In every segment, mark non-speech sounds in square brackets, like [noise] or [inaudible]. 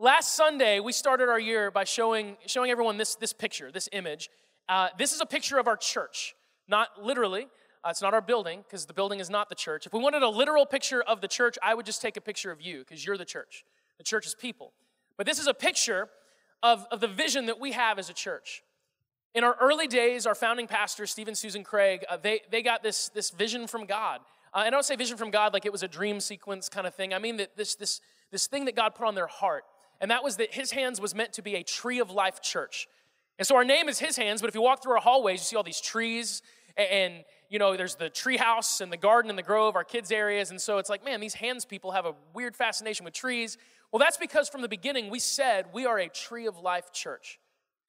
Last Sunday, we started our year by showing, showing everyone this, this picture, this image. Uh, this is a picture of our church, not literally. Uh, it's not our building, because the building is not the church. If we wanted a literal picture of the church, I would just take a picture of you, because you're the church. The church is people. But this is a picture of, of the vision that we have as a church. In our early days, our founding pastor, Stephen Susan Craig, uh, they, they got this, this vision from God. Uh, and I don't say vision from God like it was a dream sequence kind of thing. I mean that this, this, this thing that God put on their heart. And that was that his hands was meant to be a tree of life church. And so our name is his hands, but if you walk through our hallways, you see all these trees and, and you know, there's the tree house and the garden and the grove, our kids' areas. And so it's like, man, these hands people have a weird fascination with trees. Well, that's because from the beginning we said we are a tree of life church.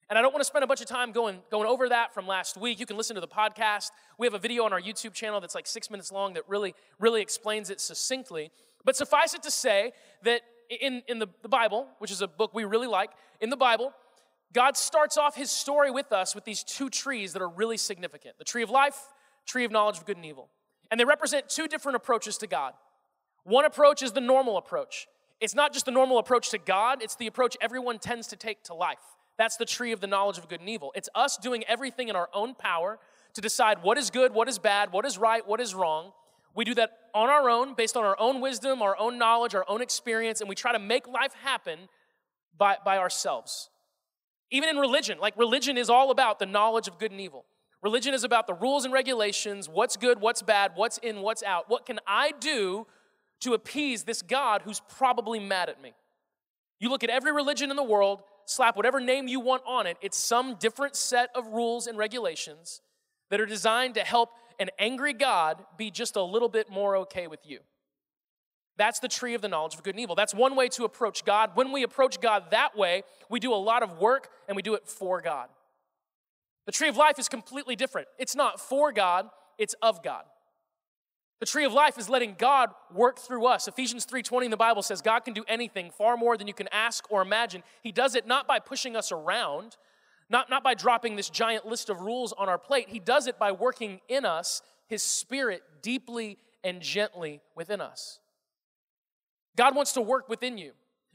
And I don't want to spend a bunch of time going, going over that from last week. You can listen to the podcast. We have a video on our YouTube channel that's like six minutes long that really, really explains it succinctly. But suffice it to say that in, in the, the Bible, which is a book we really like, in the Bible, God starts off his story with us with these two trees that are really significant the tree of life, tree of knowledge of good and evil. And they represent two different approaches to God. One approach is the normal approach. It's not just the normal approach to God, it's the approach everyone tends to take to life. That's the tree of the knowledge of good and evil. It's us doing everything in our own power to decide what is good, what is bad, what is right, what is wrong. We do that on our own, based on our own wisdom, our own knowledge, our own experience, and we try to make life happen by, by ourselves. Even in religion, like religion is all about the knowledge of good and evil. Religion is about the rules and regulations what's good, what's bad, what's in, what's out. What can I do to appease this God who's probably mad at me? You look at every religion in the world, slap whatever name you want on it, it's some different set of rules and regulations that are designed to help an angry God be just a little bit more okay with you. That's the tree of the knowledge of good and evil. That's one way to approach God. When we approach God that way, we do a lot of work and we do it for God. The tree of life is completely different. It's not for God, it's of God. The tree of life is letting God work through us. Ephesians 3:20 in the Bible says God can do anything far more than you can ask or imagine. He does it not by pushing us around, not, not by dropping this giant list of rules on our plate. He does it by working in us his spirit deeply and gently within us. God wants to work within you.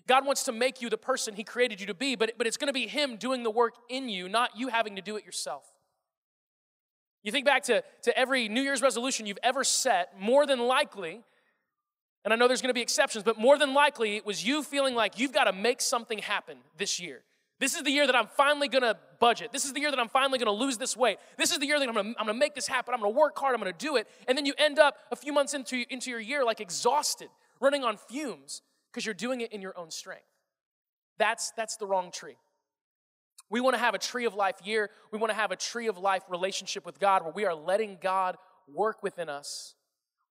God wants to make you the person he created you to be, but, but it's going to be him doing the work in you, not you having to do it yourself. You think back to, to every New Year's resolution you've ever set, more than likely, and I know there's gonna be exceptions, but more than likely, it was you feeling like you've got to make something happen this year. This is the year that I'm finally gonna budget. This is the year that I'm finally gonna lose this weight. This is the year that I'm gonna, I'm gonna make this happen. I'm gonna work hard. I'm gonna do it. And then you end up a few months into, into your year like exhausted, running on fumes because you're doing it in your own strength. That's, that's the wrong tree. We want to have a tree of life year. We want to have a tree of life relationship with God where we are letting God work within us.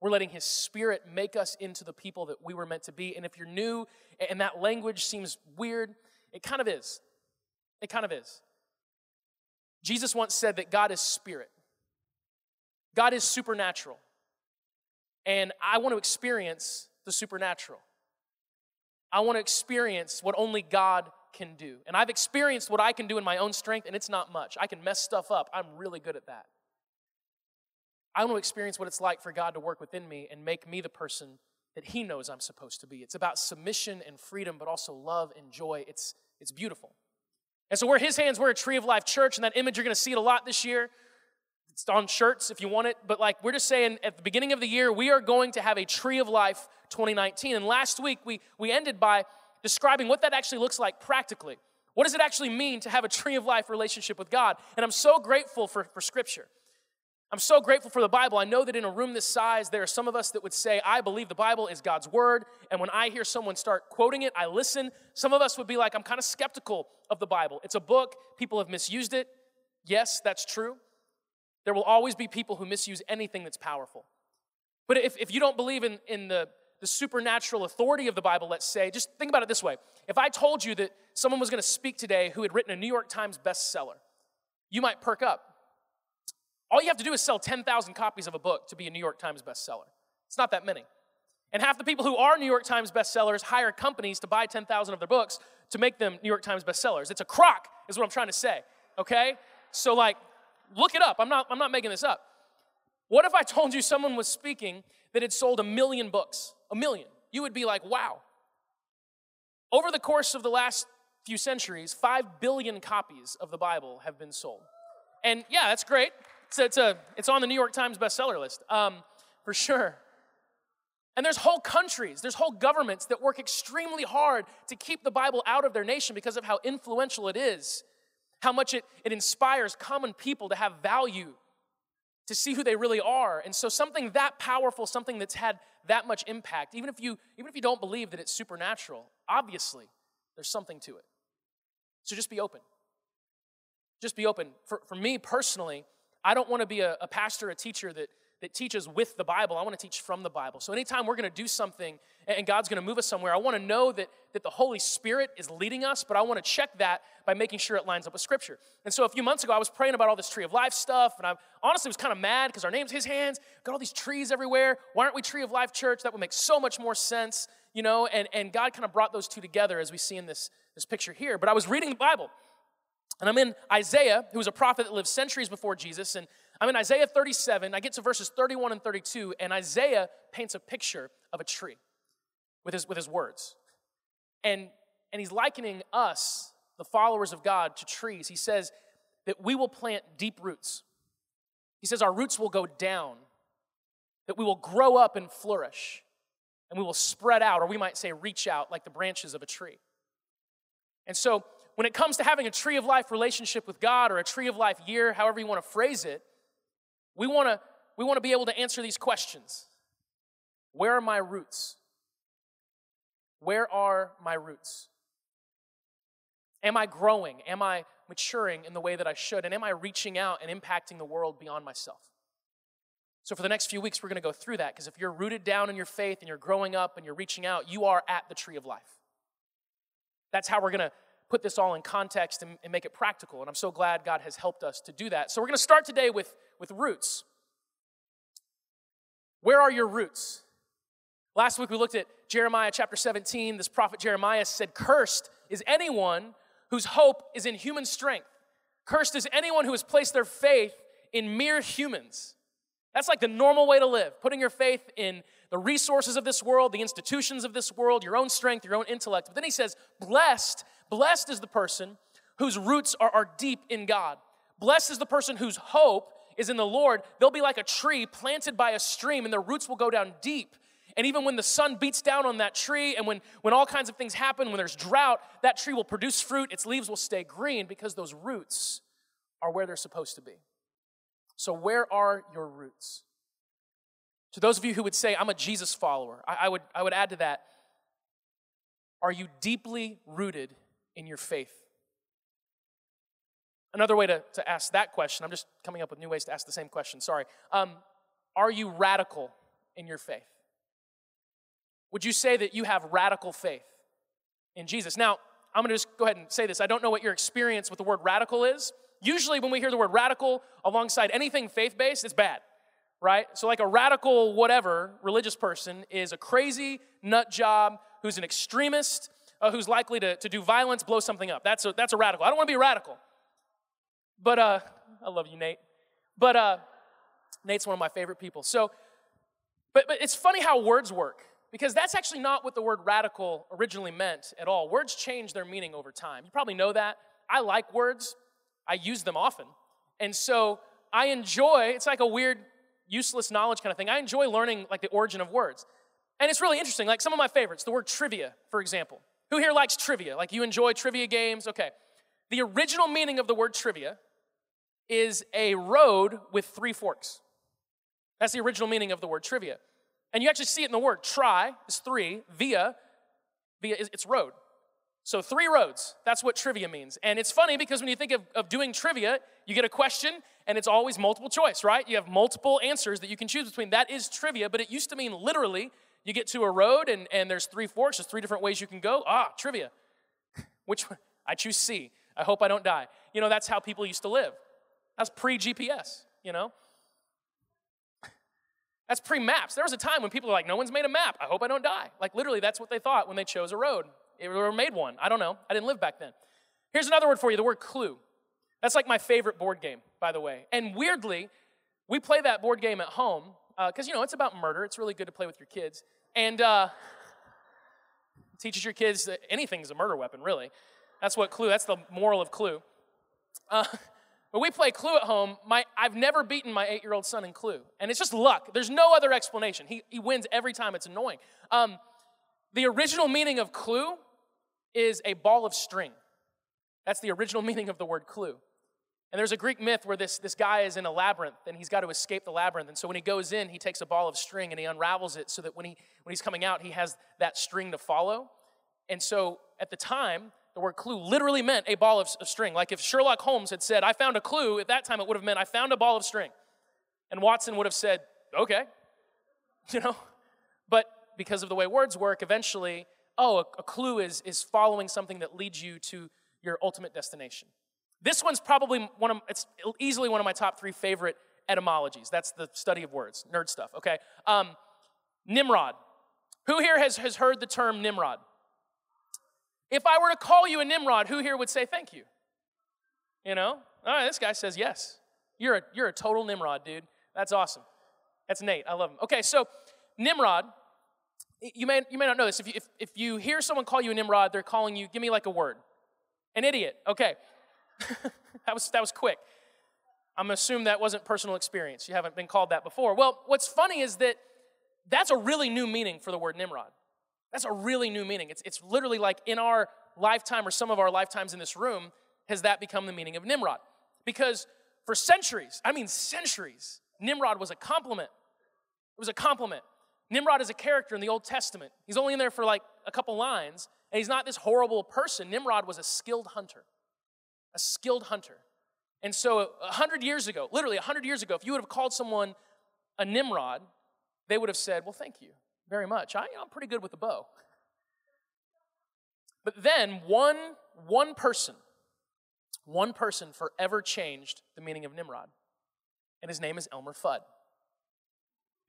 We're letting His Spirit make us into the people that we were meant to be. And if you're new and that language seems weird, it kind of is. It kind of is. Jesus once said that God is spirit, God is supernatural. And I want to experience the supernatural. I want to experience what only God can do. And I've experienced what I can do in my own strength, and it's not much. I can mess stuff up. I'm really good at that. I want to experience what it's like for God to work within me and make me the person that He knows I'm supposed to be. It's about submission and freedom, but also love and joy. It's, it's beautiful. And so we're His hands, we're a Tree of Life church, and that image, you're to see it a lot this year. It's on shirts if you want it, but like we're just saying at the beginning of the year, we are going to have a Tree of Life 2019. And last week, we, we ended by describing what that actually looks like practically. What does it actually mean to have a tree of life relationship with God? And I'm so grateful for, for Scripture. I'm so grateful for the Bible. I know that in a room this size, there are some of us that would say, I believe the Bible is God's word. And when I hear someone start quoting it, I listen. Some of us would be like, I'm kind of skeptical of the Bible. It's a book, people have misused it. Yes, that's true. There will always be people who misuse anything that's powerful. But if, if you don't believe in, in the the supernatural authority of the Bible, let's say, just think about it this way. If I told you that someone was going to speak today who had written a New York Times bestseller, you might perk up. All you have to do is sell 10,000 copies of a book to be a New York Times bestseller. It's not that many. And half the people who are New York Times bestsellers hire companies to buy 10,000 of their books to make them New York Times bestsellers. It's a crock, is what I'm trying to say, okay? So, like, look it up. I'm not, I'm not making this up. What if I told you someone was speaking that had sold a million books? A million. You would be like, wow. Over the course of the last few centuries, 5 billion copies of the Bible have been sold. And yeah, that's great. It's, it's, a, it's on the New York Times bestseller list, um, for sure. And there's whole countries, there's whole governments that work extremely hard to keep the Bible out of their nation because of how influential it is, how much it, it inspires common people to have value, to see who they really are. And so something that powerful, something that's had that much impact, even if you, even if you don't believe that it's supernatural, obviously there's something to it. So just be open. Just be open. For, for me personally, I don't want to be a, a pastor, a teacher that that teaches with the Bible. I want to teach from the Bible. So anytime we're going to do something and God's going to move us somewhere, I want to know that, that the Holy Spirit is leading us, but I want to check that by making sure it lines up with Scripture. And so a few months ago, I was praying about all this tree of life stuff, and I honestly was kind of mad because our name's His Hands, got all these trees everywhere. Why aren't we Tree of Life Church? That would make so much more sense, you know? And, and God kind of brought those two together as we see in this, this picture here. But I was reading the Bible. And I'm in Isaiah, who was a prophet that lived centuries before Jesus. And I'm in Isaiah 37. I get to verses 31 and 32, and Isaiah paints a picture of a tree with his, with his words. And, and he's likening us, the followers of God, to trees. He says that we will plant deep roots. He says our roots will go down, that we will grow up and flourish, and we will spread out, or we might say reach out like the branches of a tree. And so, when it comes to having a tree of life relationship with God or a tree of life year, however you want to phrase it, we want to we want to be able to answer these questions. Where are my roots? Where are my roots? Am I growing? Am I maturing in the way that I should? And am I reaching out and impacting the world beyond myself? So, for the next few weeks, we're going to go through that because if you're rooted down in your faith and you're growing up and you're reaching out, you are at the tree of life. That's how we're going to put this all in context and, and make it practical. And I'm so glad God has helped us to do that. So we're going to start today with, with roots. Where are your roots? Last week we looked at Jeremiah chapter 17. This prophet Jeremiah said, Cursed is anyone whose hope is in human strength. Cursed is anyone who has placed their faith in mere humans. That's like the normal way to live, putting your faith in the resources of this world, the institutions of this world, your own strength, your own intellect. But then he says, Blessed Blessed is the person whose roots are, are deep in God. Blessed is the person whose hope is in the Lord. They'll be like a tree planted by a stream, and their roots will go down deep. And even when the sun beats down on that tree, and when, when all kinds of things happen, when there's drought, that tree will produce fruit, its leaves will stay green because those roots are where they're supposed to be. So, where are your roots? To those of you who would say, I'm a Jesus follower, I, I would, I would add to that, are you deeply rooted in your faith? Another way to, to ask that question, I'm just coming up with new ways to ask the same question, sorry. Um, are you radical in your faith? Would you say that you have radical faith in Jesus? Now, I'm gonna just go ahead and say this. I don't know what your experience with the word radical is. Usually, when we hear the word radical alongside anything faith based, it's bad, right? So, like a radical, whatever, religious person is a crazy nut job who's an extremist uh, who's likely to, to do violence, blow something up. That's a, that's a radical. I don't want to be radical. But uh, I love you, Nate. But uh, Nate's one of my favorite people. So, but, but it's funny how words work because that's actually not what the word radical originally meant at all. Words change their meaning over time. You probably know that. I like words, I use them often. And so I enjoy, it's like a weird, useless knowledge kind of thing. I enjoy learning like the origin of words. And it's really interesting. Like some of my favorites, the word trivia, for example. Who here likes trivia? Like you enjoy trivia games? Okay. The original meaning of the word trivia is a road with three forks. That's the original meaning of the word trivia. And you actually see it in the word. Try is three, via, via it's road. So three roads, that's what trivia means. And it's funny because when you think of, of doing trivia, you get a question and it's always multiple choice, right? You have multiple answers that you can choose between. That is trivia, but it used to mean literally you get to a road and, and there's three forks, there's three different ways you can go. Ah, trivia. [laughs] Which one? I choose C. I hope I don't die. You know, that's how people used to live. That's pre GPS, you know? That's pre maps. There was a time when people were like, no one's made a map. I hope I don't die. Like, literally, that's what they thought when they chose a road or made one. I don't know. I didn't live back then. Here's another word for you the word clue. That's like my favorite board game, by the way. And weirdly, we play that board game at home because, uh, you know, it's about murder. It's really good to play with your kids. And uh, [laughs] Teaches your kids that anything's a murder weapon, really. That's what Clue, that's the moral of Clue. Uh, [laughs] when we play Clue at home, my, I've never beaten my eight year old son in Clue. And it's just luck. There's no other explanation. He, he wins every time. It's annoying. Um, the original meaning of Clue is a ball of string. That's the original [laughs] meaning of the word clue. And there's a Greek myth where this, this guy is in a labyrinth and he's got to escape the labyrinth. And so when he goes in, he takes a ball of string and he unravels it so that when, he, when he's coming out, he has that string to follow. And so at the time, the word clue literally meant a ball of, of string. Like if Sherlock Holmes had said, I found a clue, at that time it would have meant, I found a ball of string. And Watson would have said, okay, [laughs] you know? But because of the way words work, eventually, oh, a, a clue is, is following something that leads you to your ultimate destination. This one's probably one of, it's easily one of my top three favorite etymologies. That's the study of words, nerd stuff, okay? Um, Nimrod. Who here has, has heard the term Nimrod? If I were to call you a Nimrod, who here would say thank you? You know? All right, this guy says yes. You're a, you're a total Nimrod, dude. That's awesome. That's Nate. I love him. Okay, so Nimrod, you may, you may not know this. If you, if, if you hear someone call you a Nimrod, they're calling you, give me like a word. An idiot. Okay. [laughs] that, was, that was quick. I'm going to assume that wasn't personal experience. You haven't been called that before. Well, what's funny is that that's a really new meaning for the word Nimrod. That's a really new meaning. It's, it's literally like in our lifetime or some of our lifetimes in this room, has that become the meaning of Nimrod? Because for centuries, I mean centuries, Nimrod was a compliment. It was a compliment. Nimrod is a character in the Old Testament. He's only in there for like a couple lines, and he's not this horrible person. Nimrod was a skilled hunter, a skilled hunter. And so, a hundred years ago, literally a hundred years ago, if you would have called someone a Nimrod, they would have said, Well, thank you very much. I, I'm pretty good with the bow. But then, one, one person, one person forever changed the meaning of Nimrod, and his name is Elmer Fudd.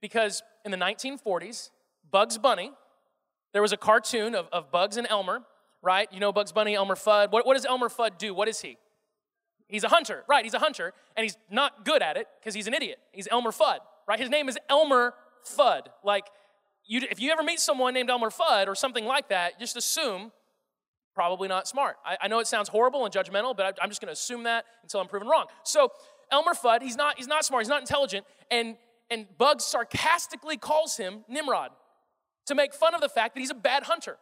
Because in the 1940s, Bugs Bunny, there was a cartoon of, of Bugs and Elmer, right? You know Bugs Bunny, Elmer Fudd. What, what does Elmer Fudd do? What is he? He's a hunter, right? He's a hunter, and he's not good at it because he's an idiot. He's Elmer Fudd, right? His name is Elmer Fudd. Like, you, if you ever meet someone named Elmer Fudd or something like that, just assume probably not smart. I, I know it sounds horrible and judgmental, but I, I'm just going to assume that until I'm proven wrong. So Elmer Fudd, he's not, he's not smart, he's not intelligent, and, and Bugs sarcastically calls him Nimrod to make fun of the fact that he's a bad hunter.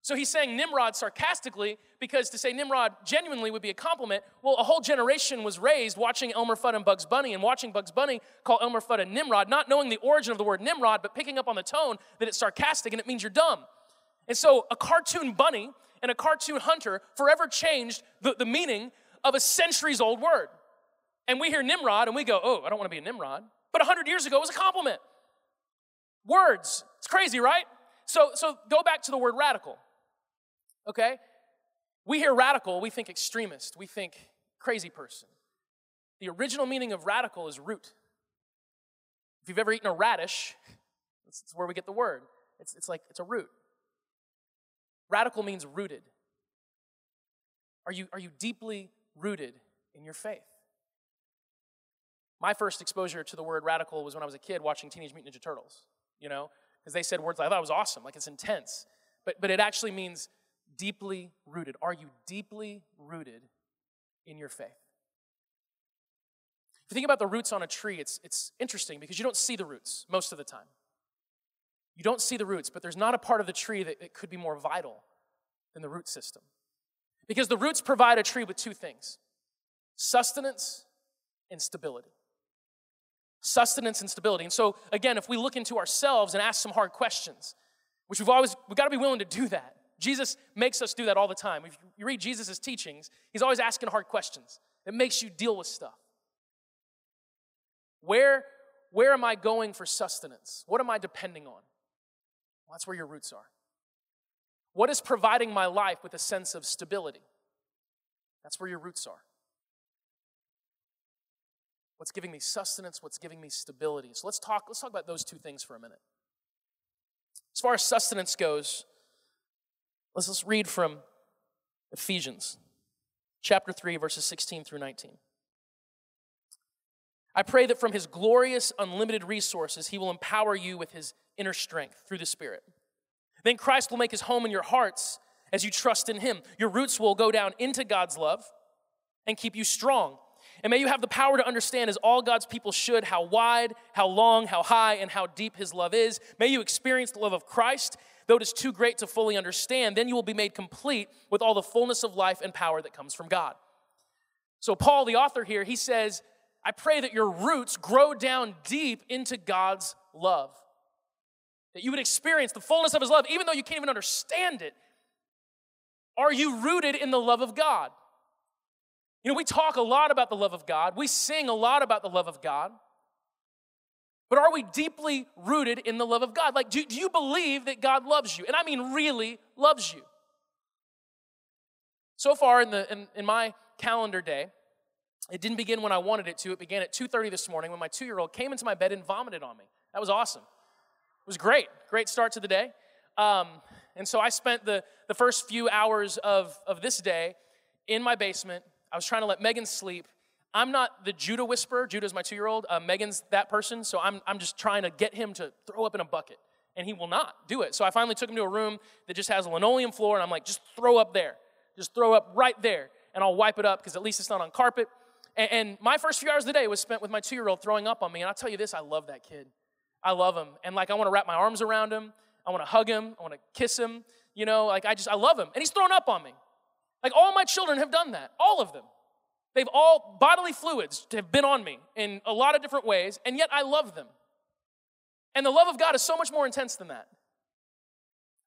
So he's saying Nimrod sarcastically because to say Nimrod genuinely would be a compliment. Well, a whole generation was raised watching Elmer Fudd and Bugs Bunny and watching Bugs Bunny call Elmer Fudd a Nimrod, not knowing the origin of the word Nimrod, but picking up on the tone that it's sarcastic and it means you're dumb. And so a cartoon bunny and a cartoon hunter forever changed the, the meaning of a centuries old word. And we hear Nimrod and we go, oh, I don't want to be a Nimrod. But 100 years ago, it was a compliment. Words. It's crazy, right? So, so go back to the word radical. Okay? We hear radical, we think extremist, we think crazy person. The original meaning of radical is root. If you've ever eaten a radish, [laughs] that's where we get the word. It's, it's like it's a root. Radical means rooted. Are you, are you deeply rooted in your faith? My first exposure to the word radical was when I was a kid watching Teenage Mutant Ninja Turtles, you know, because they said words like, I thought it was awesome, like it's intense. But, but it actually means deeply rooted. Are you deeply rooted in your faith? If you think about the roots on a tree, it's, it's interesting because you don't see the roots most of the time. You don't see the roots, but there's not a part of the tree that, that could be more vital than the root system. Because the roots provide a tree with two things sustenance and stability sustenance and stability. And so, again, if we look into ourselves and ask some hard questions, which we've always, we've got to be willing to do that. Jesus makes us do that all the time. If you read Jesus' teachings, he's always asking hard questions. It makes you deal with stuff. Where, where am I going for sustenance? What am I depending on? Well, that's where your roots are. What is providing my life with a sense of stability? That's where your roots are what's giving me sustenance, what's giving me stability. So let's talk, let's talk about those two things for a minute. As far as sustenance goes, let's, let's read from Ephesians chapter 3, verses 16 through 19. I pray that from his glorious, unlimited resources, he will empower you with his inner strength through the Spirit. Then Christ will make his home in your hearts as you trust in him. Your roots will go down into God's love and keep you strong. And may you have the power to understand, as all God's people should, how wide, how long, how high, and how deep his love is. May you experience the love of Christ, though it is too great to fully understand. Then you will be made complete with all the fullness of life and power that comes from God. So, Paul, the author here, he says, I pray that your roots grow down deep into God's love. That you would experience the fullness of his love, even though you can't even understand it. Are you rooted in the love of God? You know, we talk a lot about the love of God, we sing a lot about the love of God. But are we deeply rooted in the love of God? Like, do, do you believe that God loves you? And I mean, really loves you. So far in, the, in, in my calendar day, it didn't begin when I wanted it to. It began at 2:30 this morning when my two-year-old came into my bed and vomited on me. That was awesome. It was great. Great start to the day. Um, and so I spent the, the first few hours of, of this day in my basement. I was trying to let Megan sleep. I'm not the Judah whisperer. Judah's my two year old. Uh, Megan's that person. So I'm, I'm just trying to get him to throw up in a bucket. And he will not do it. So I finally took him to a room that just has a linoleum floor. And I'm like, just throw up there. Just throw up right there. And I'll wipe it up because at least it's not on carpet. And, and my first few hours of the day was spent with my two year old throwing up on me. And I'll tell you this I love that kid. I love him. And like, I want to wrap my arms around him. I want to hug him. I want to kiss him. You know, like, I just, I love him. And he's thrown up on me. Like, all my children have done that. All of them. They've all, bodily fluids have been on me in a lot of different ways, and yet I love them. And the love of God is so much more intense than that.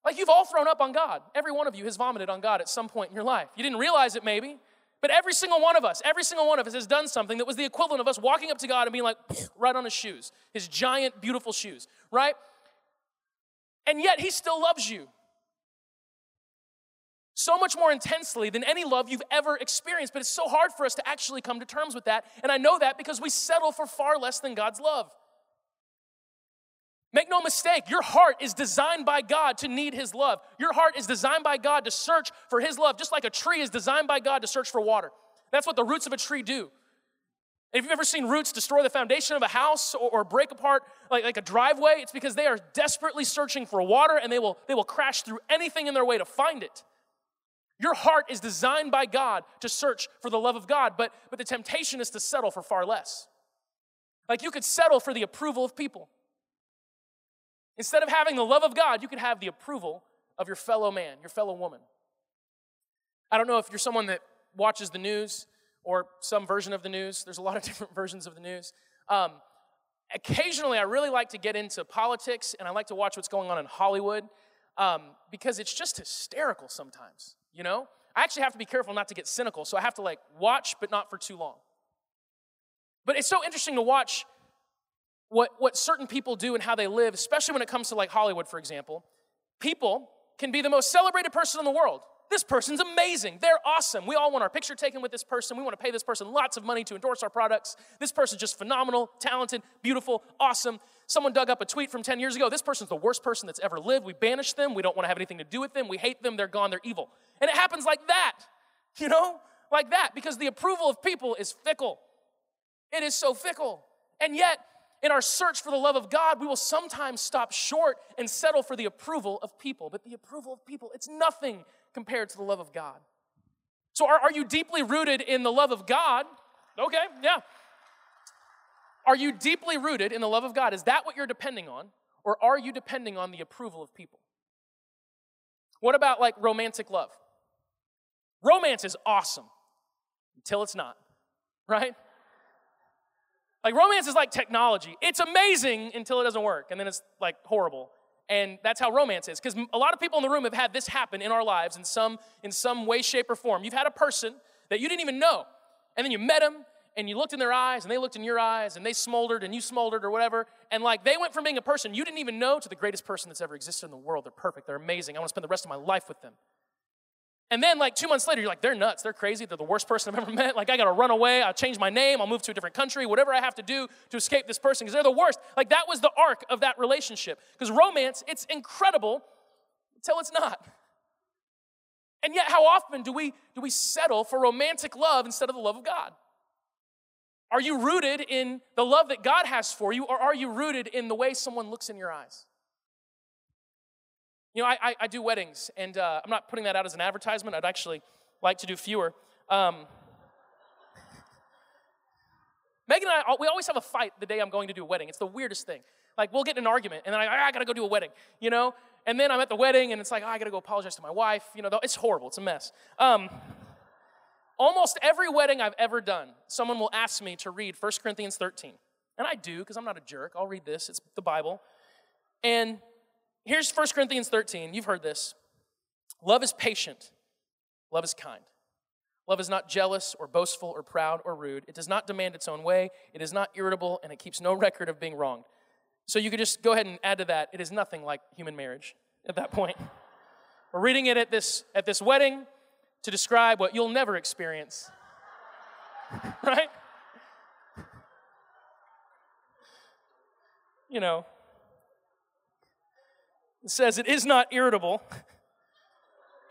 Like you've all thrown up on God. Every one of you has vomited on God at some point in your life. You didn't realize it maybe, but every single one of us, every single one of us has done something that was the equivalent of us walking up to God and being like, right on his shoes, his giant, beautiful shoes, right? And yet he still loves you so much more intensely than any love you've ever experienced. But it's so hard for us to actually come to terms with that. And I know that because we settle for far less than God's love. Make no mistake, your heart is designed by God to need His love. Your heart is designed by God to search for His love, just like a tree is designed by God to search for water. That's what the roots of a tree do. If you've ever seen roots destroy the foundation of a house or, or, break apart like, like a driveway, it's because they are desperately searching for water and they will, they will crash through anything in their way to find it. Your heart is designed by God to search for the love of God, but, but the temptation is to settle for far less. Like you could settle for the approval of people. Instead of having the love of God, you could have the approval of your fellow man, your fellow woman. I don't know if you're someone that watches the news or some version of the news. There's a lot of [laughs] different versions of the news. Um, occasionally, I really like to get into politics and I like to watch what's going on in Hollywood um, because it's just hysterical sometimes you know? I actually have to be careful not to get cynical, so I have to like watch, but not for too long. But it's so interesting to watch what, what certain people do and how they live, especially when it comes to like Hollywood, for example. People can be the most celebrated person in the world. This person's amazing. They're awesome. We all want our picture taken with this person. We want to pay this person lots of money to endorse our products. This person's just phenomenal, talented, beautiful, awesome. Someone dug up a tweet from 10 years ago. This person's the worst person that's ever lived. We banish them. We don't want to have anything to do with them. We hate them. They're gone. They're evil. And it happens like that, [laughs] you know, like that, because the approval of people is fickle. It is so fickle. And yet, in our search for the love of God, we will sometimes stop short and settle for the approval of people. But the approval of people, it's nothing compared to the love of God. So, are, are you deeply rooted in the love of God? Okay, yeah. Are you deeply rooted in the love of God? Is that what you're depending on? Or are you depending on the approval of people? What about like romantic love? Romance is awesome until it's not, right? Like romance is like technology. It's amazing until it doesn't work, and then it's like horrible. And that's how romance is. Because a lot of people in the room have had this happen in our lives in some, in some way, shape, or form. You've had a person that you didn't even know, and then you met them, and you looked in their eyes and they looked in your eyes and they smoldered and you smoldered or whatever. And like they went from being a person you didn't even know to the greatest person that's ever existed in the world. They're perfect. They're amazing. I want to spend the rest of my life with them. And then like two months later, you're like, they're nuts. They're crazy. They're the worst person I've ever [laughs] met. Like I got to run away. I'll change my name. I'll move to a different country. Whatever I have to do to escape this person because they're the worst. Like that was the arc of that relationship. Because romance, it's incredible until it's not. And yet, how often do we do we settle for romantic love instead of the love of God? Are you rooted in the love that God has for you, or are you rooted in the way someone looks in your eyes? You know, I, I, I do weddings, and uh, I'm not putting that out as an advertisement. I'd actually like to do fewer. Um, Megan and I, we always have a fight the day I'm going to do a wedding. It's the weirdest thing. Like, we'll get in an argument, and then I, I gotta go do a wedding, you know? And then I'm at the wedding, and it's like, oh, I gotta go apologize to my wife. You know, it's horrible, it's a mess. Um, almost every wedding I've ever done, someone will ask me to read 1 Corinthians 13. And I do, because I'm not a jerk. I'll read this, it's the Bible. And here's 1 Corinthians 13. You've heard this. Love is patient, love is kind. Love is not jealous or boastful or proud or rude. It does not demand its own way. It is not irritable, and it keeps no [laughs] record of being wronged. So you could just go ahead and add to that. It is nothing like human marriage at that point. [laughs] We're reading it at this, at this wedding to describe what you'll never experience. [laughs] right? You know, says it is not irritable.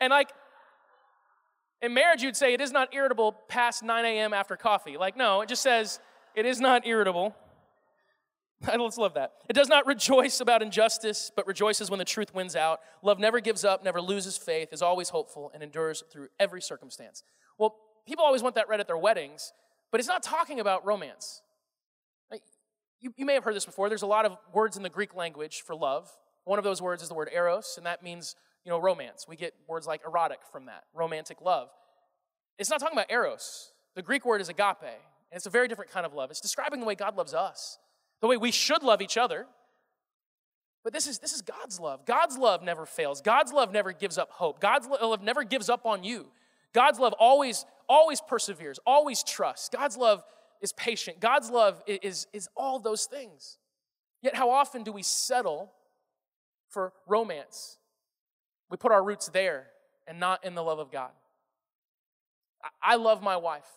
And like, in marriage, you'd say it is not irritable past 9 a.m. after coffee. Like, no, it just says it is not irritable. [laughs] Let's love that. It does not rejoice about injustice, but rejoices when the truth wins out. Love never gives up, never loses faith, is always hopeful, and endures through every circumstance. Well, people always want that read at their weddings, but it's not talking about romance. You, you may have heard this before. There's a lot of words in the Greek language for love. One of those words is the word eros, and that means, you know, romance. We get words like erotic from that, romantic love. It's not talking about eros. The Greek word is agape, and it's a very different kind of love. It's describing the way God loves us the way we should love each other. But this is, this is God's love. God's love never fails. God's love never gives up hope. God's love never gives up on you. God's love always, always perseveres, always trusts. God's love is patient. God's love is, is, is all those things. Yet, how often do we settle for romance? We put our roots there and not in the love of God. I, love my wife,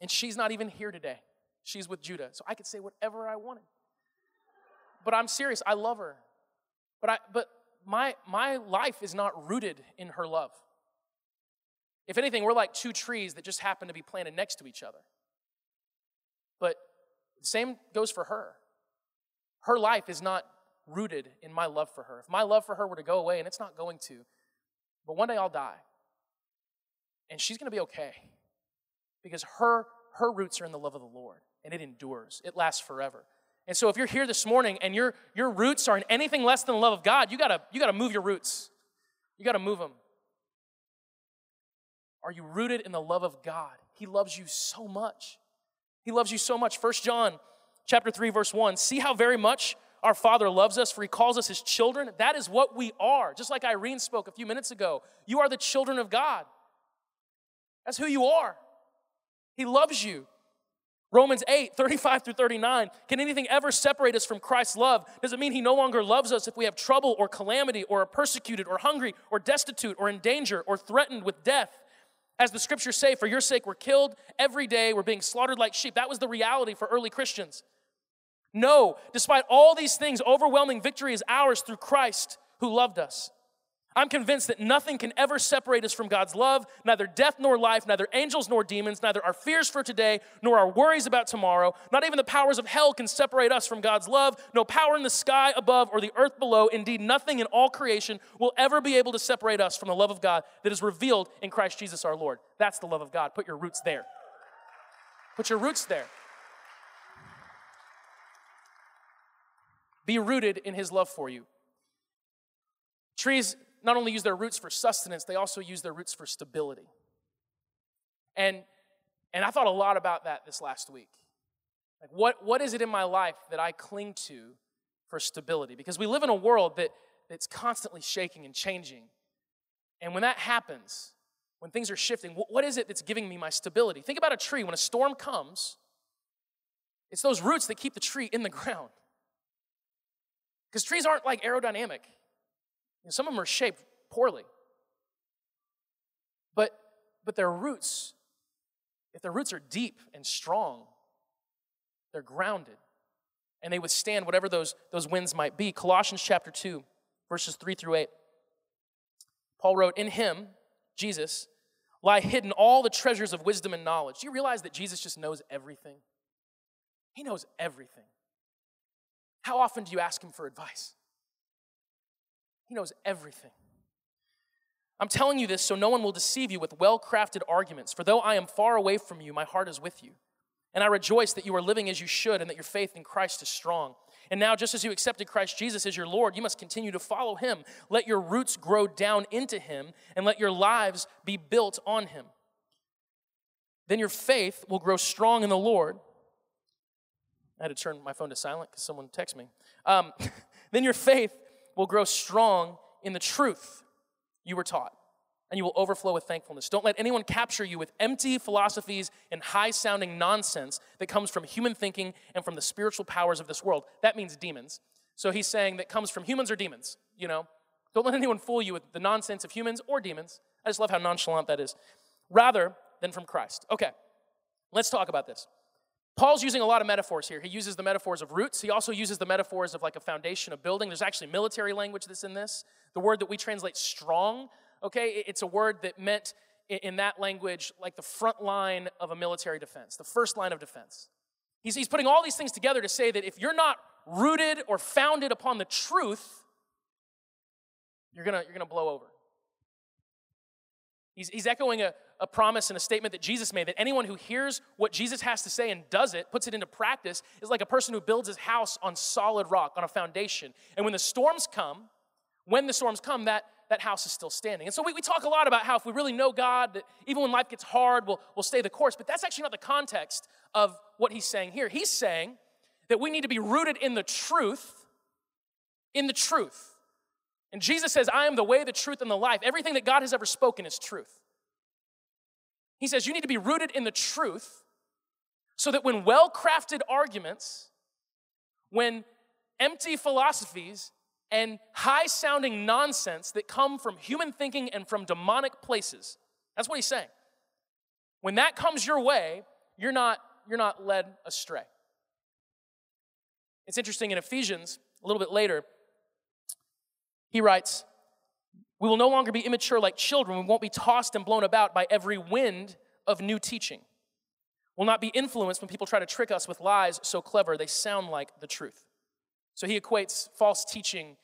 and she's not even here today. She's with Judah. So I could say whatever I wanted. But I'm serious. I love her. But I but my my life is not rooted in her love. If anything, we're like two trees that just happen to be planted next to each other. But the same goes for her. Her life is not rooted in my love for her. If my love for her were to go away, and it's not going to, but one day I'll die. And she's going to be okay because her her roots are in the love of the Lord and it endures, it lasts forever. And so if you're here this morning and your, your roots are in anything less than the love of God, you gotta, you gotta move your roots. You gotta move them. Are you rooted in the love of God? He loves you so much. He loves you so much. First John chapter 3, verse 1. See how very much our Father loves us, for He calls us His children. That is what we are. Just like Irene spoke a few minutes ago. You are the children of God. That's who you are. He loves you. Romans 8, 35 through 39. Can anything ever separate us from Christ's love? Does it mean he no longer loves us if we have trouble or calamity or are persecuted or hungry or destitute or in danger or threatened with death? As the scriptures say, for your sake we're killed every day, we're being slaughtered like sheep. That was the reality for early Christians. No, despite all these things, overwhelming victory is ours through Christ who loved us. I'm convinced that nothing can ever separate us from God's love, neither death nor life, neither angels nor demons, neither our fears for today nor our worries about tomorrow. Not even the powers of hell can separate us from God's love. No power in the sky above or the earth below, indeed, nothing in all creation will ever be able to separate us from the love of God that is revealed in Christ Jesus our Lord. That's the love of God. Put your roots there. Put your roots there. Be rooted in his love for you. Trees not only use their roots for sustenance, they also use their roots for stability. And, and I thought a lot about that this last week. Like, what, what is it in my life that I cling to for stability? Because we live in a world that, that's constantly shaking and changing. And when that happens, when things are shifting, what, what is it that's giving me my stability? Think about a tree. When a storm comes, it's those roots that keep the tree in the [laughs] ground. Because trees aren't like aerodynamic. Some of them are shaped poorly. But, but their roots, if their roots are deep and strong, they're grounded and they withstand whatever those, those winds might be. Colossians chapter 2, verses 3 through 8. Paul wrote, In him, Jesus, lie hidden all the treasures of wisdom and knowledge. Do you realize that Jesus just knows everything? He knows everything. How often do you ask him for advice? He knows everything. I'm telling you this so no one will deceive you with well crafted arguments, for though I am far away from you, my heart is with you. And I rejoice that you are living as you should and that your faith in Christ is strong. And now, just as you accepted Christ Jesus as your Lord, you must continue to follow him. Let your roots grow down into him and let your lives be built on him. Then your faith will grow strong in the Lord. I had to turn my phone to silent because someone texted me. Um, [laughs] then your faith will grow strong in the truth you were taught, and you will overflow with thankfulness. Don't let anyone capture you with empty philosophies and high sounding nonsense that comes from human thinking and from the spiritual powers of this world. That means demons. So he's saying that comes from humans or demons, you know? Don't let anyone fool you with the nonsense of humans or demons. I just love how nonchalant that is. Rather than from Christ. Okay, let's talk about this. Paul's using a lot of metaphors here. He uses the metaphors of roots. He also uses the metaphors of like a foundation, a building. There's actually military language that's in this. The word that we translate strong, okay, it's a word that meant in that language like the front line of a military defense, the first line of defense. He's, he's putting all these things together to say that if you're not rooted or founded upon the truth, you're gonna, you're gonna blow over. He's, he's echoing a, a promise and a statement that Jesus made that anyone who hears what Jesus has to say and does it, puts it into practice, is like a person who builds his house on solid rock, on a foundation. And when the storms come, when the storms come, that, that house is still standing. And so we, we talk a lot about how if we really know God, that even when life gets hard, we'll, we'll stay the course. But that's actually not the context of what he's saying here. He's saying that we need to be rooted in the truth, in the truth. And Jesus says, I am the way, the truth, and the life. Everything that God has ever spoken is truth. He says you need to be rooted in the truth so that when well crafted arguments, when empty philosophies, and high sounding nonsense that come from human thinking and from demonic places, that's what he's saying. When that comes your way, you're not, you're not led astray. It's interesting in Ephesians, a little bit later, he writes, we will no longer be immature like children. We won't be tossed and blown about by every wind of new teaching. We'll not be influenced when people try to trick us with lies so clever they sound like the truth. So he equates false teaching,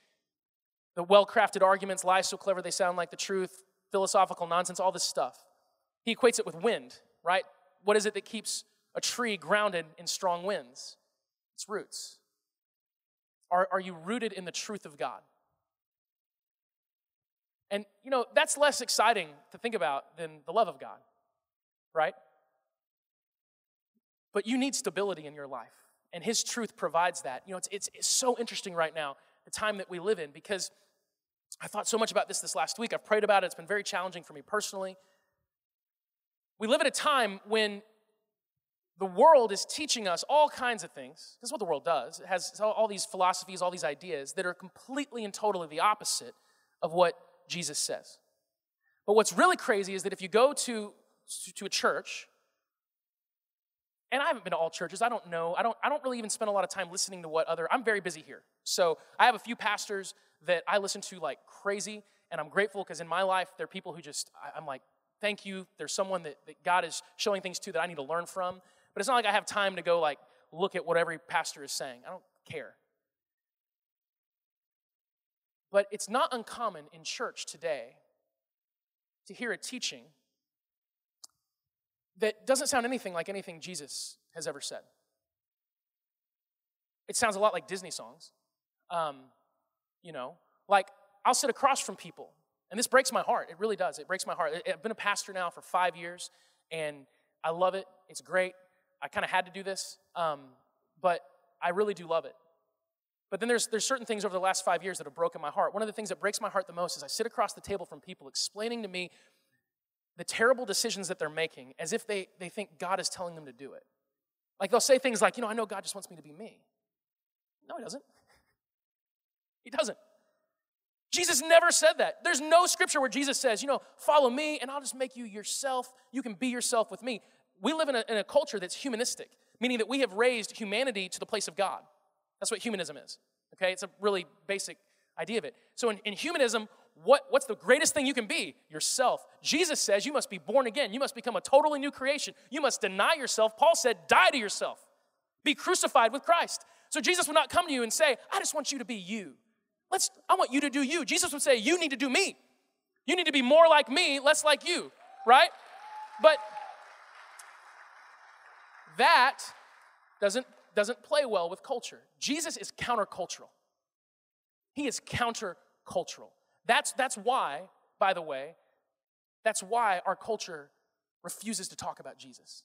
the well crafted arguments, lies so clever they sound like the truth, philosophical nonsense, all this stuff. He equates it with wind, right? What is it that keeps a tree grounded in strong winds? It's roots. Are, are you rooted in the truth of God? And, you know, that's less exciting to think about than the love of God, right? But you need stability in your life, and His truth provides that. You know, it's, it's, it's so interesting right now, the time that we live in, because I thought so much about this this last week. I've prayed about it, it's been very challenging for me personally. We live at a time when the world is teaching us all kinds of things. This is what the world does. It has all these philosophies, all these ideas that are completely and totally the opposite of what Jesus says. But what's really crazy is that if you go to, to a church, and I haven't been to all churches, I don't know. I don't, I don't really even spend a lot of time listening to what other, I'm very busy here. So I have a few pastors that I listen to like crazy, and I'm grateful because in my life, there are people who just, I, I'm like, thank you. There's someone that, that God is showing things to that I need to learn from. But it's not like I have time to go like look at what every pastor is saying. I don't care. But it's not uncommon in church today to hear a teaching that doesn't sound anything like anything Jesus has ever said. It sounds a lot like Disney songs. Um, you know, like I'll sit across from people, and this breaks my heart. It really does. It breaks my heart. I've been a pastor now for five years, and I love it. It's great. I kind of had to do this, um, but I really do love it. But then there's, there's certain things over the last five years that have broken my heart. One of the things that breaks my heart the most is I sit across the table from people explaining to me the terrible decisions that they're making as if they, they think God is telling them to do it. Like they'll say things like, you know, I know God just wants me to be me. No, he doesn't. He doesn't. Jesus never said that. There's no scripture where Jesus says, you know, follow me and I'll just make you yourself. You can be yourself with me. We live in a, in a culture that's humanistic, meaning that we have raised humanity to the place of God. That's what humanism is. Okay? It's a really basic idea of it. So in, in humanism, what, what's the greatest thing you can be? Yourself. Jesus says you must be born again. You must become a totally new creation. You must deny yourself. Paul said, die to yourself. Be crucified with Christ. So Jesus would not come to you and say, I just want you to be you. let's, I want you to do you. Jesus would say, you need to do me. You need to be more like me, less like you, right? But that doesn't, doesn't play well with culture. Jesus is countercultural. He is countercultural. That's, that's why, by the way, that's why our culture refuses to talk about Jesus.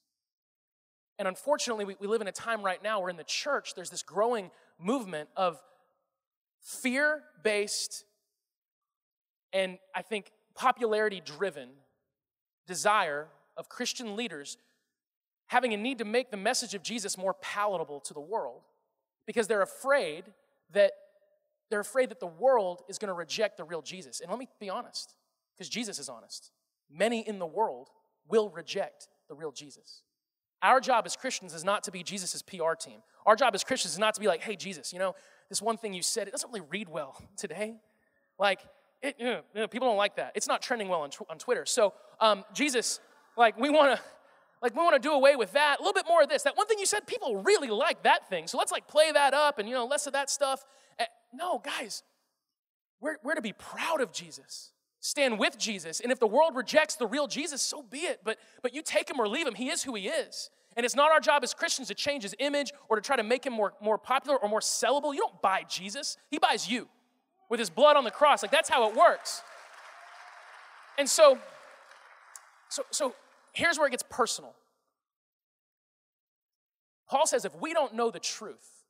And unfortunately, we, we live in a time right now where in the church there's this growing movement of fear based and I think popularity driven desire of Christian leaders having a need to make the message of Jesus more palatable to the world because they're afraid that they're afraid that the world is going to reject the real Jesus. And let me be honest, because Jesus is honest. Many in the world will reject the real Jesus. Our job as Christians is not to be Jesus' PR team. Our job as Christians is not to be like, hey, Jesus, you know, this one thing you said, it doesn't really read well [laughs] today. Like, it, you know, people don't like that. It's not trending well on, tw- on Twitter. So, um, Jesus, like, we want to. Like we want to do away with that. A little bit more of this. That one thing you said, people really like that thing. So let's like play that up and you know less of that stuff. Eh, no, guys, we're, we're to be proud of Jesus stand with Jesus. And if the world rejects the real Jesus, so be it. But, but you take him or leave him, he is who he is. And it's not our job as Christians to change his image or to try to make him more, more popular or more sellable. You don't buy Jesus, he buys you with his blood on the cross. Like that's how it works. And so, so, so here's where it gets personal. Paul says if we don't know the truth,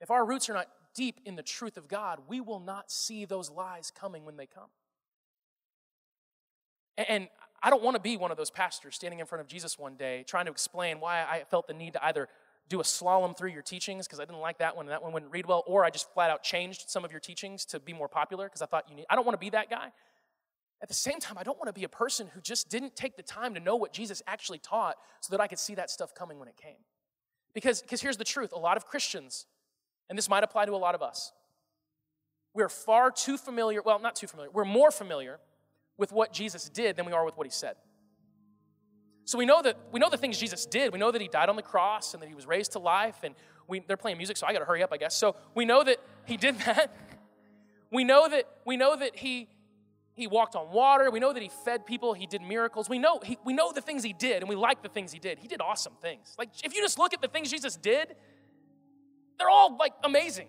if our roots are not deep in the truth of God, we will not see those lies coming when they come. And I don't want to be one of those pastors standing in front of Jesus one day trying to explain why I felt the need to either do a slalom through your teachings because I didn't like that one and that one wouldn't read well, or I just flat out changed some of your teachings to be more popular because I thought you need. I don't want to be that guy. At the same time, I don't want to be a person who just didn't take the time to know what Jesus actually taught so that I could see that stuff coming when it came. Because, because here's the truth a lot of Christians and this might apply to a lot of us. We're far too familiar, well, not too familiar, we're more familiar with what Jesus did than we are with what he said. So we know that we know the things Jesus did. We know that he died on the cross and that he was raised to life. And we, they're playing music, so I got to hurry up, I guess. So we know that he did [laughs] that. We know that we know that he he walked on water. We know that he fed people. He did miracles. We know he, we know the things he did, and we like the things he did. He did awesome things. Like if you just look at the things Jesus did, they're all like amazing.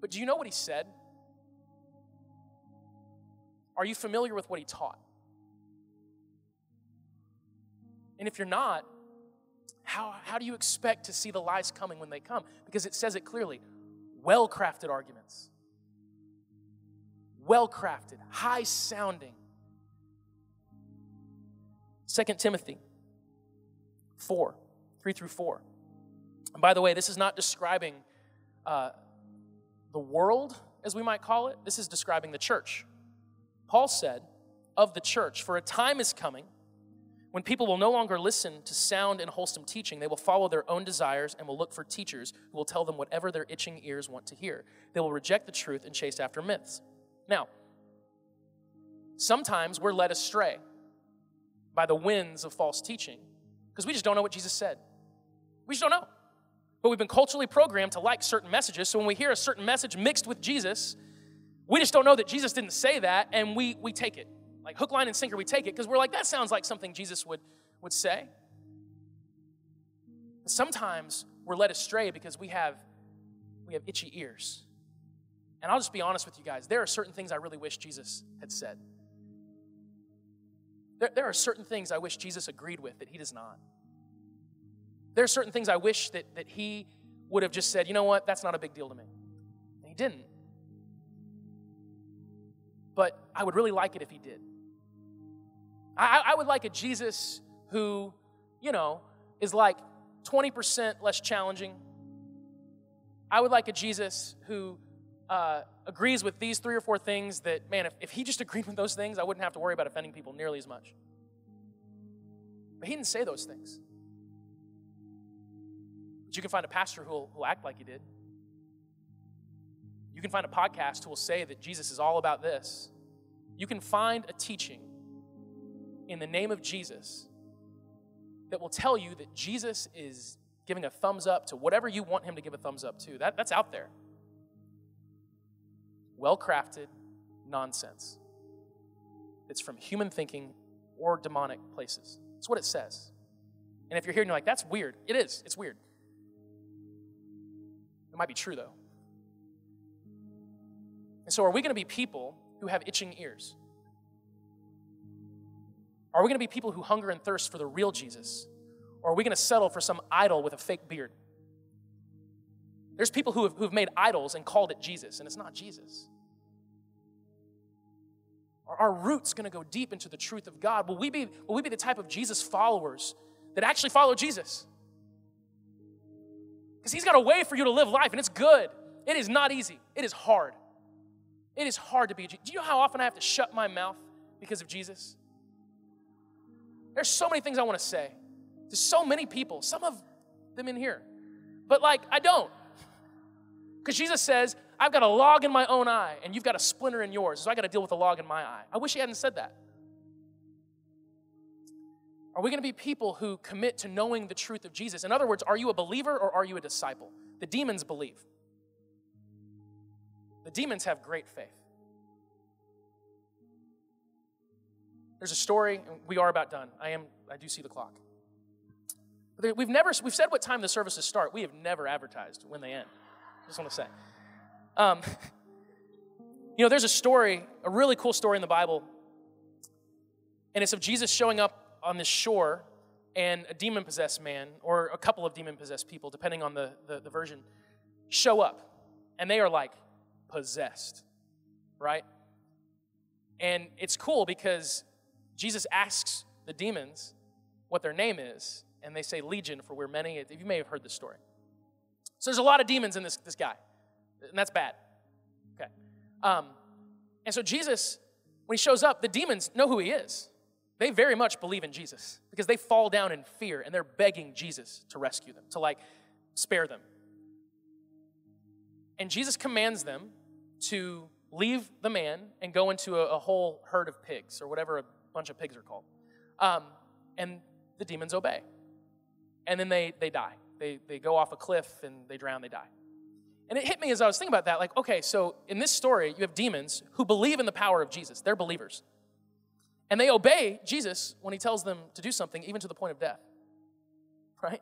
But do you know what he said? Are you familiar with what he taught? And if you're not, how, how do you expect to see the lies coming when they come? Because it says it clearly well crafted arguments, well crafted, high sounding. 2 Timothy 4 3 through 4. And by the way, this is not describing uh, the world, as we might call it, this is describing the church. Paul said of the church, For a time is coming when people will no longer listen to sound and wholesome teaching. They will follow their own desires and will look for teachers who will tell them whatever their itching ears want to hear. They will reject the truth and chase after myths. Now, sometimes we're led astray by the winds of false teaching because we just don't know what Jesus said. We just don't know. But we've been culturally programmed to like certain messages. So when we hear a certain message mixed with Jesus, we just don't know that Jesus didn't say that, and we, we take it. Like hook, line, and sinker, we take it because we're like, that sounds like something Jesus would, would say. Sometimes we're led astray because we have, we have itchy ears. And I'll just be honest with you guys there are certain things I really wish Jesus had said. There, there are certain things I wish Jesus agreed with that he does not. There are certain things I wish that, that he would have just said, you know what, that's not a big deal to me. And he didn't. But I would really like it if he did. I, I would like a Jesus who, you know, is like 20% less challenging. I would like a Jesus who uh, agrees with these three or four things that, man, if, if he just [laughs] agreed with those things, I wouldn't have to worry about offending people nearly as much. But he didn't say those things. But you can find a pastor who will, who will act like he did. You can find a podcast who will say that Jesus is all about this. You can find a teaching in the name of Jesus that will tell you that Jesus is giving a thumbs up to whatever you want him to give a thumbs up to. That, that's out there. Well crafted nonsense. It's from human thinking or demonic places. That's what it says. And if you're here and you're like, that's weird, it is. It's weird. It might be true, though. And so, are we going to be people who have itching ears? Are we going to be people who hunger and thirst for the real Jesus? Or are we going to settle for some idol with a fake beard? There's people who have, who have made idols and called it Jesus, and it's not Jesus. Are our roots going to go deep into the truth of God? Will we, be, will we be the type of Jesus followers that actually follow Jesus? Because he's got a way for you to live life, and it's good. It is not easy, it is hard. It is hard to be. Do you know how often I have to shut my mouth because of Jesus? There's so many things I want to say to so many people, some of them in here. But like, I don't. Because Jesus says, I've got a log in my own eye, and you've got a splinter in yours, so I got to deal with a log in my eye. I wish he hadn't said that. Are we going to be people who commit to knowing the truth of Jesus? In other words, are you a believer or are you a disciple? The demons believe. The demons have great faith. There's a story, and we are about done. I am I do see the clock. We've never we've said what time the services start. We have never advertised when they end. Just want to say. Um, [laughs] you know, there's a story, a really cool story in the Bible, and it's of Jesus showing up on this shore and a demon possessed man, or a couple of demon possessed people, depending on the, the, the version, show up. And they are like possessed, right? And it's cool because Jesus asks the demons what their name is, and they say Legion, for we're many. You may have heard this story. So there's a lot of demons in this, this guy, and that's bad. Okay. Um, and so Jesus, when he shows up, the demons know who he is. They very much believe in Jesus because they fall down in fear and they're begging Jesus to rescue them, to like spare them. And Jesus commands them to leave the man and go into a, a whole herd of pigs or whatever a bunch of pigs are called. Um, and the demons obey. And then they, they die. They, they go off a cliff and they drown, they die. And it hit me as I was thinking about that like, okay, so in this story, you have demons who believe in the power of Jesus. They're believers. And they obey Jesus when he tells them to do something, even to the point of death. Right?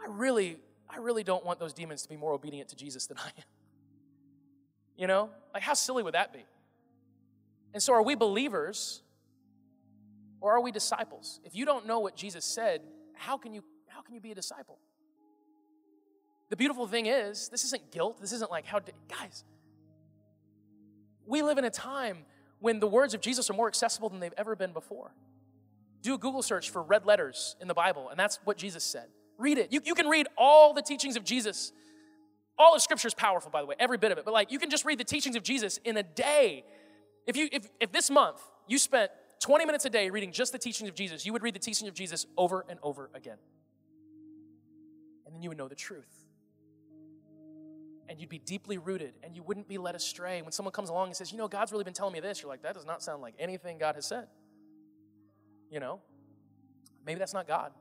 I really, I really don't want those demons to be more obedient to Jesus than [laughs] I am. You know? Like, how silly would that be? And so, are we believers or are we disciples? If you don't know what Jesus said, how can you, how can you be a disciple? The beautiful thing is, this isn't guilt. This isn't like, how, did, guys, we live in a time when the words of Jesus are more accessible than they've ever been before. Do a Google search for red letters in the Bible, and that's what Jesus said. Read it. You, you can read all the teachings of Jesus. All of Scripture is powerful, by the way, every bit of it. But like, you can just read the teachings of Jesus in a day if, you, if, if this month you spent 20 minutes a day reading just the teachings of Jesus, you would read the teachings of Jesus over and over again. And then you would know the truth. And you'd be deeply rooted and you wouldn't be led astray. When someone comes along and says, You know, God's really been telling me this, you're like, That does not sound like anything God has said. You know, maybe that's not God.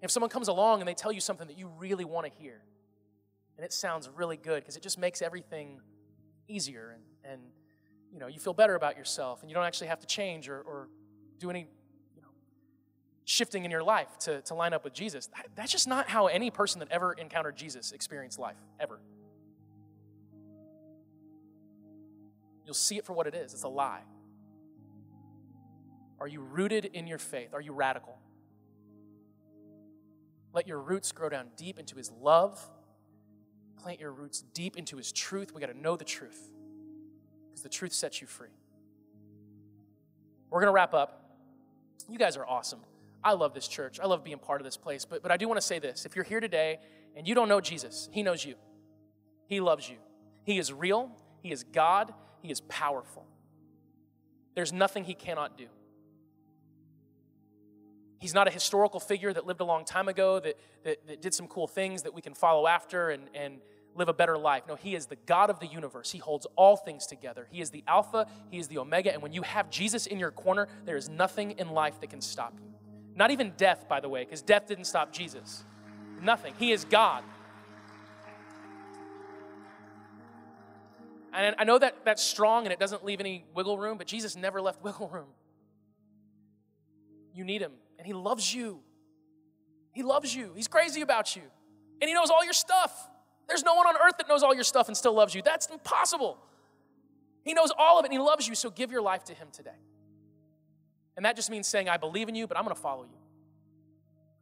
If someone comes along and they tell you something that you really want to hear, and it sounds really good because it just makes everything easier and, and you know you feel better about yourself and you don't actually have to change or, or do any shifting in your life to, to line up with jesus that, that's just not how any person that ever encountered jesus experienced life ever you'll see it for what it is it's a lie are you rooted in your faith are you radical let your roots grow down deep into his love Plant your roots deep into His truth. We got to know the truth because the truth sets you free. We're going to wrap up. You guys are awesome. I love this church. I love being part of this place. But, but I do want to say this if you're here today and you don't know Jesus, He knows you, He loves you. He is real, He is God, He is powerful. There's nothing He cannot do. He's not a historical figure that lived a long time ago, that, that, that, did some cool things that we can follow after and, and live a better life. No, He is the God of the universe. He holds all things together. He is the Alpha, He is the Omega. And when you have Jesus in your corner, there is nothing in life that can stop you. Not even death, by the way, because death didn't stop Jesus. Nothing. He is God. And I know that that's strong and it doesn't leave any wiggle room, but Jesus never left [laughs] wiggle room. You need him, and he loves you. He loves you. He's crazy about you. And he knows all your stuff. There's no one on earth that knows all your stuff and still loves you. That's impossible. He knows all of it and he loves you, so give your life to him today. And that just means saying, I believe in you, but I'm going to follow you.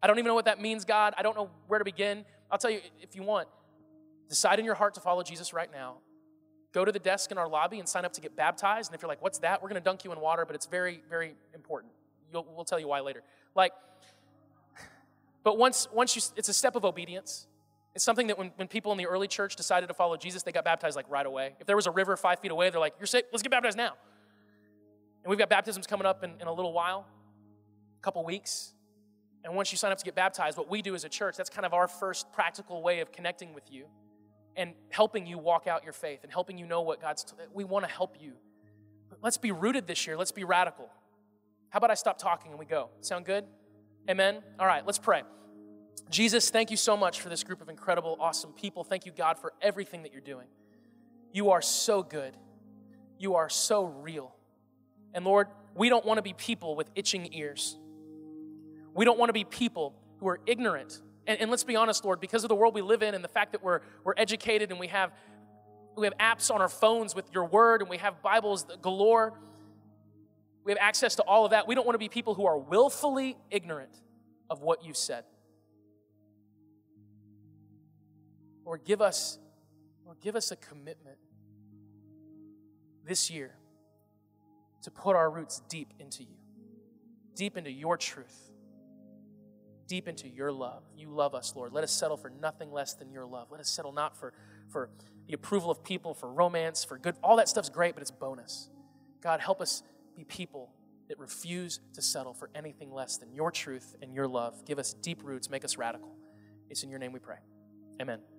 I don't even know what that means, God. I don't know where to begin. I'll tell you if you want, decide in your heart to follow Jesus right now. Go to the desk in our lobby and sign up to get baptized. And if you're like, what's that? We're going to dunk you in water, but it's very, very important. You'll, we'll tell you why later. Like, [sighs] but once, once you, it's a step of obedience. It's something that when, when people in the early church decided to follow Jesus, they got baptized like right away. If there was a river five feet away, they're like, you're safe, let's get baptized now. And we've got baptisms coming up in, in a little while, a couple weeks. And once you sign up to get baptized, what we do as a church, that's kind of our first practical way of connecting with you and helping you walk out your faith and helping you know what God's. T- we want to help you. Let's be rooted this year. Let's be radical. How about I stop talking and we go? Sound good? Amen? All right, let's pray. Jesus, thank you so much for this group of incredible, awesome people. Thank you, God, for everything that you're doing. You are so good. You are so real. And Lord, we don't want to be people with itching ears. We don't want to be people who are ignorant. And, and let's be honest, Lord, because of the world we live in and the fact that we're, we're educated and we have, we have apps on our phones with your word and we have Bibles galore, we have access to all of that. We don't want to be people who are willfully ignorant of what you've said. Lord, give us, Lord, give us a commitment this year to put our roots deep into you, deep into your truth deep into your love. You love us, Lord. Let us settle for nothing less than your love. Let us settle not for, for the approval of people, for romance, for good. All that stuff's great, but it's bonus. God, help us be people that refuse to settle for anything less than your truth and your love. Give us deep roots, make us radical. It's in your name we pray. Amen.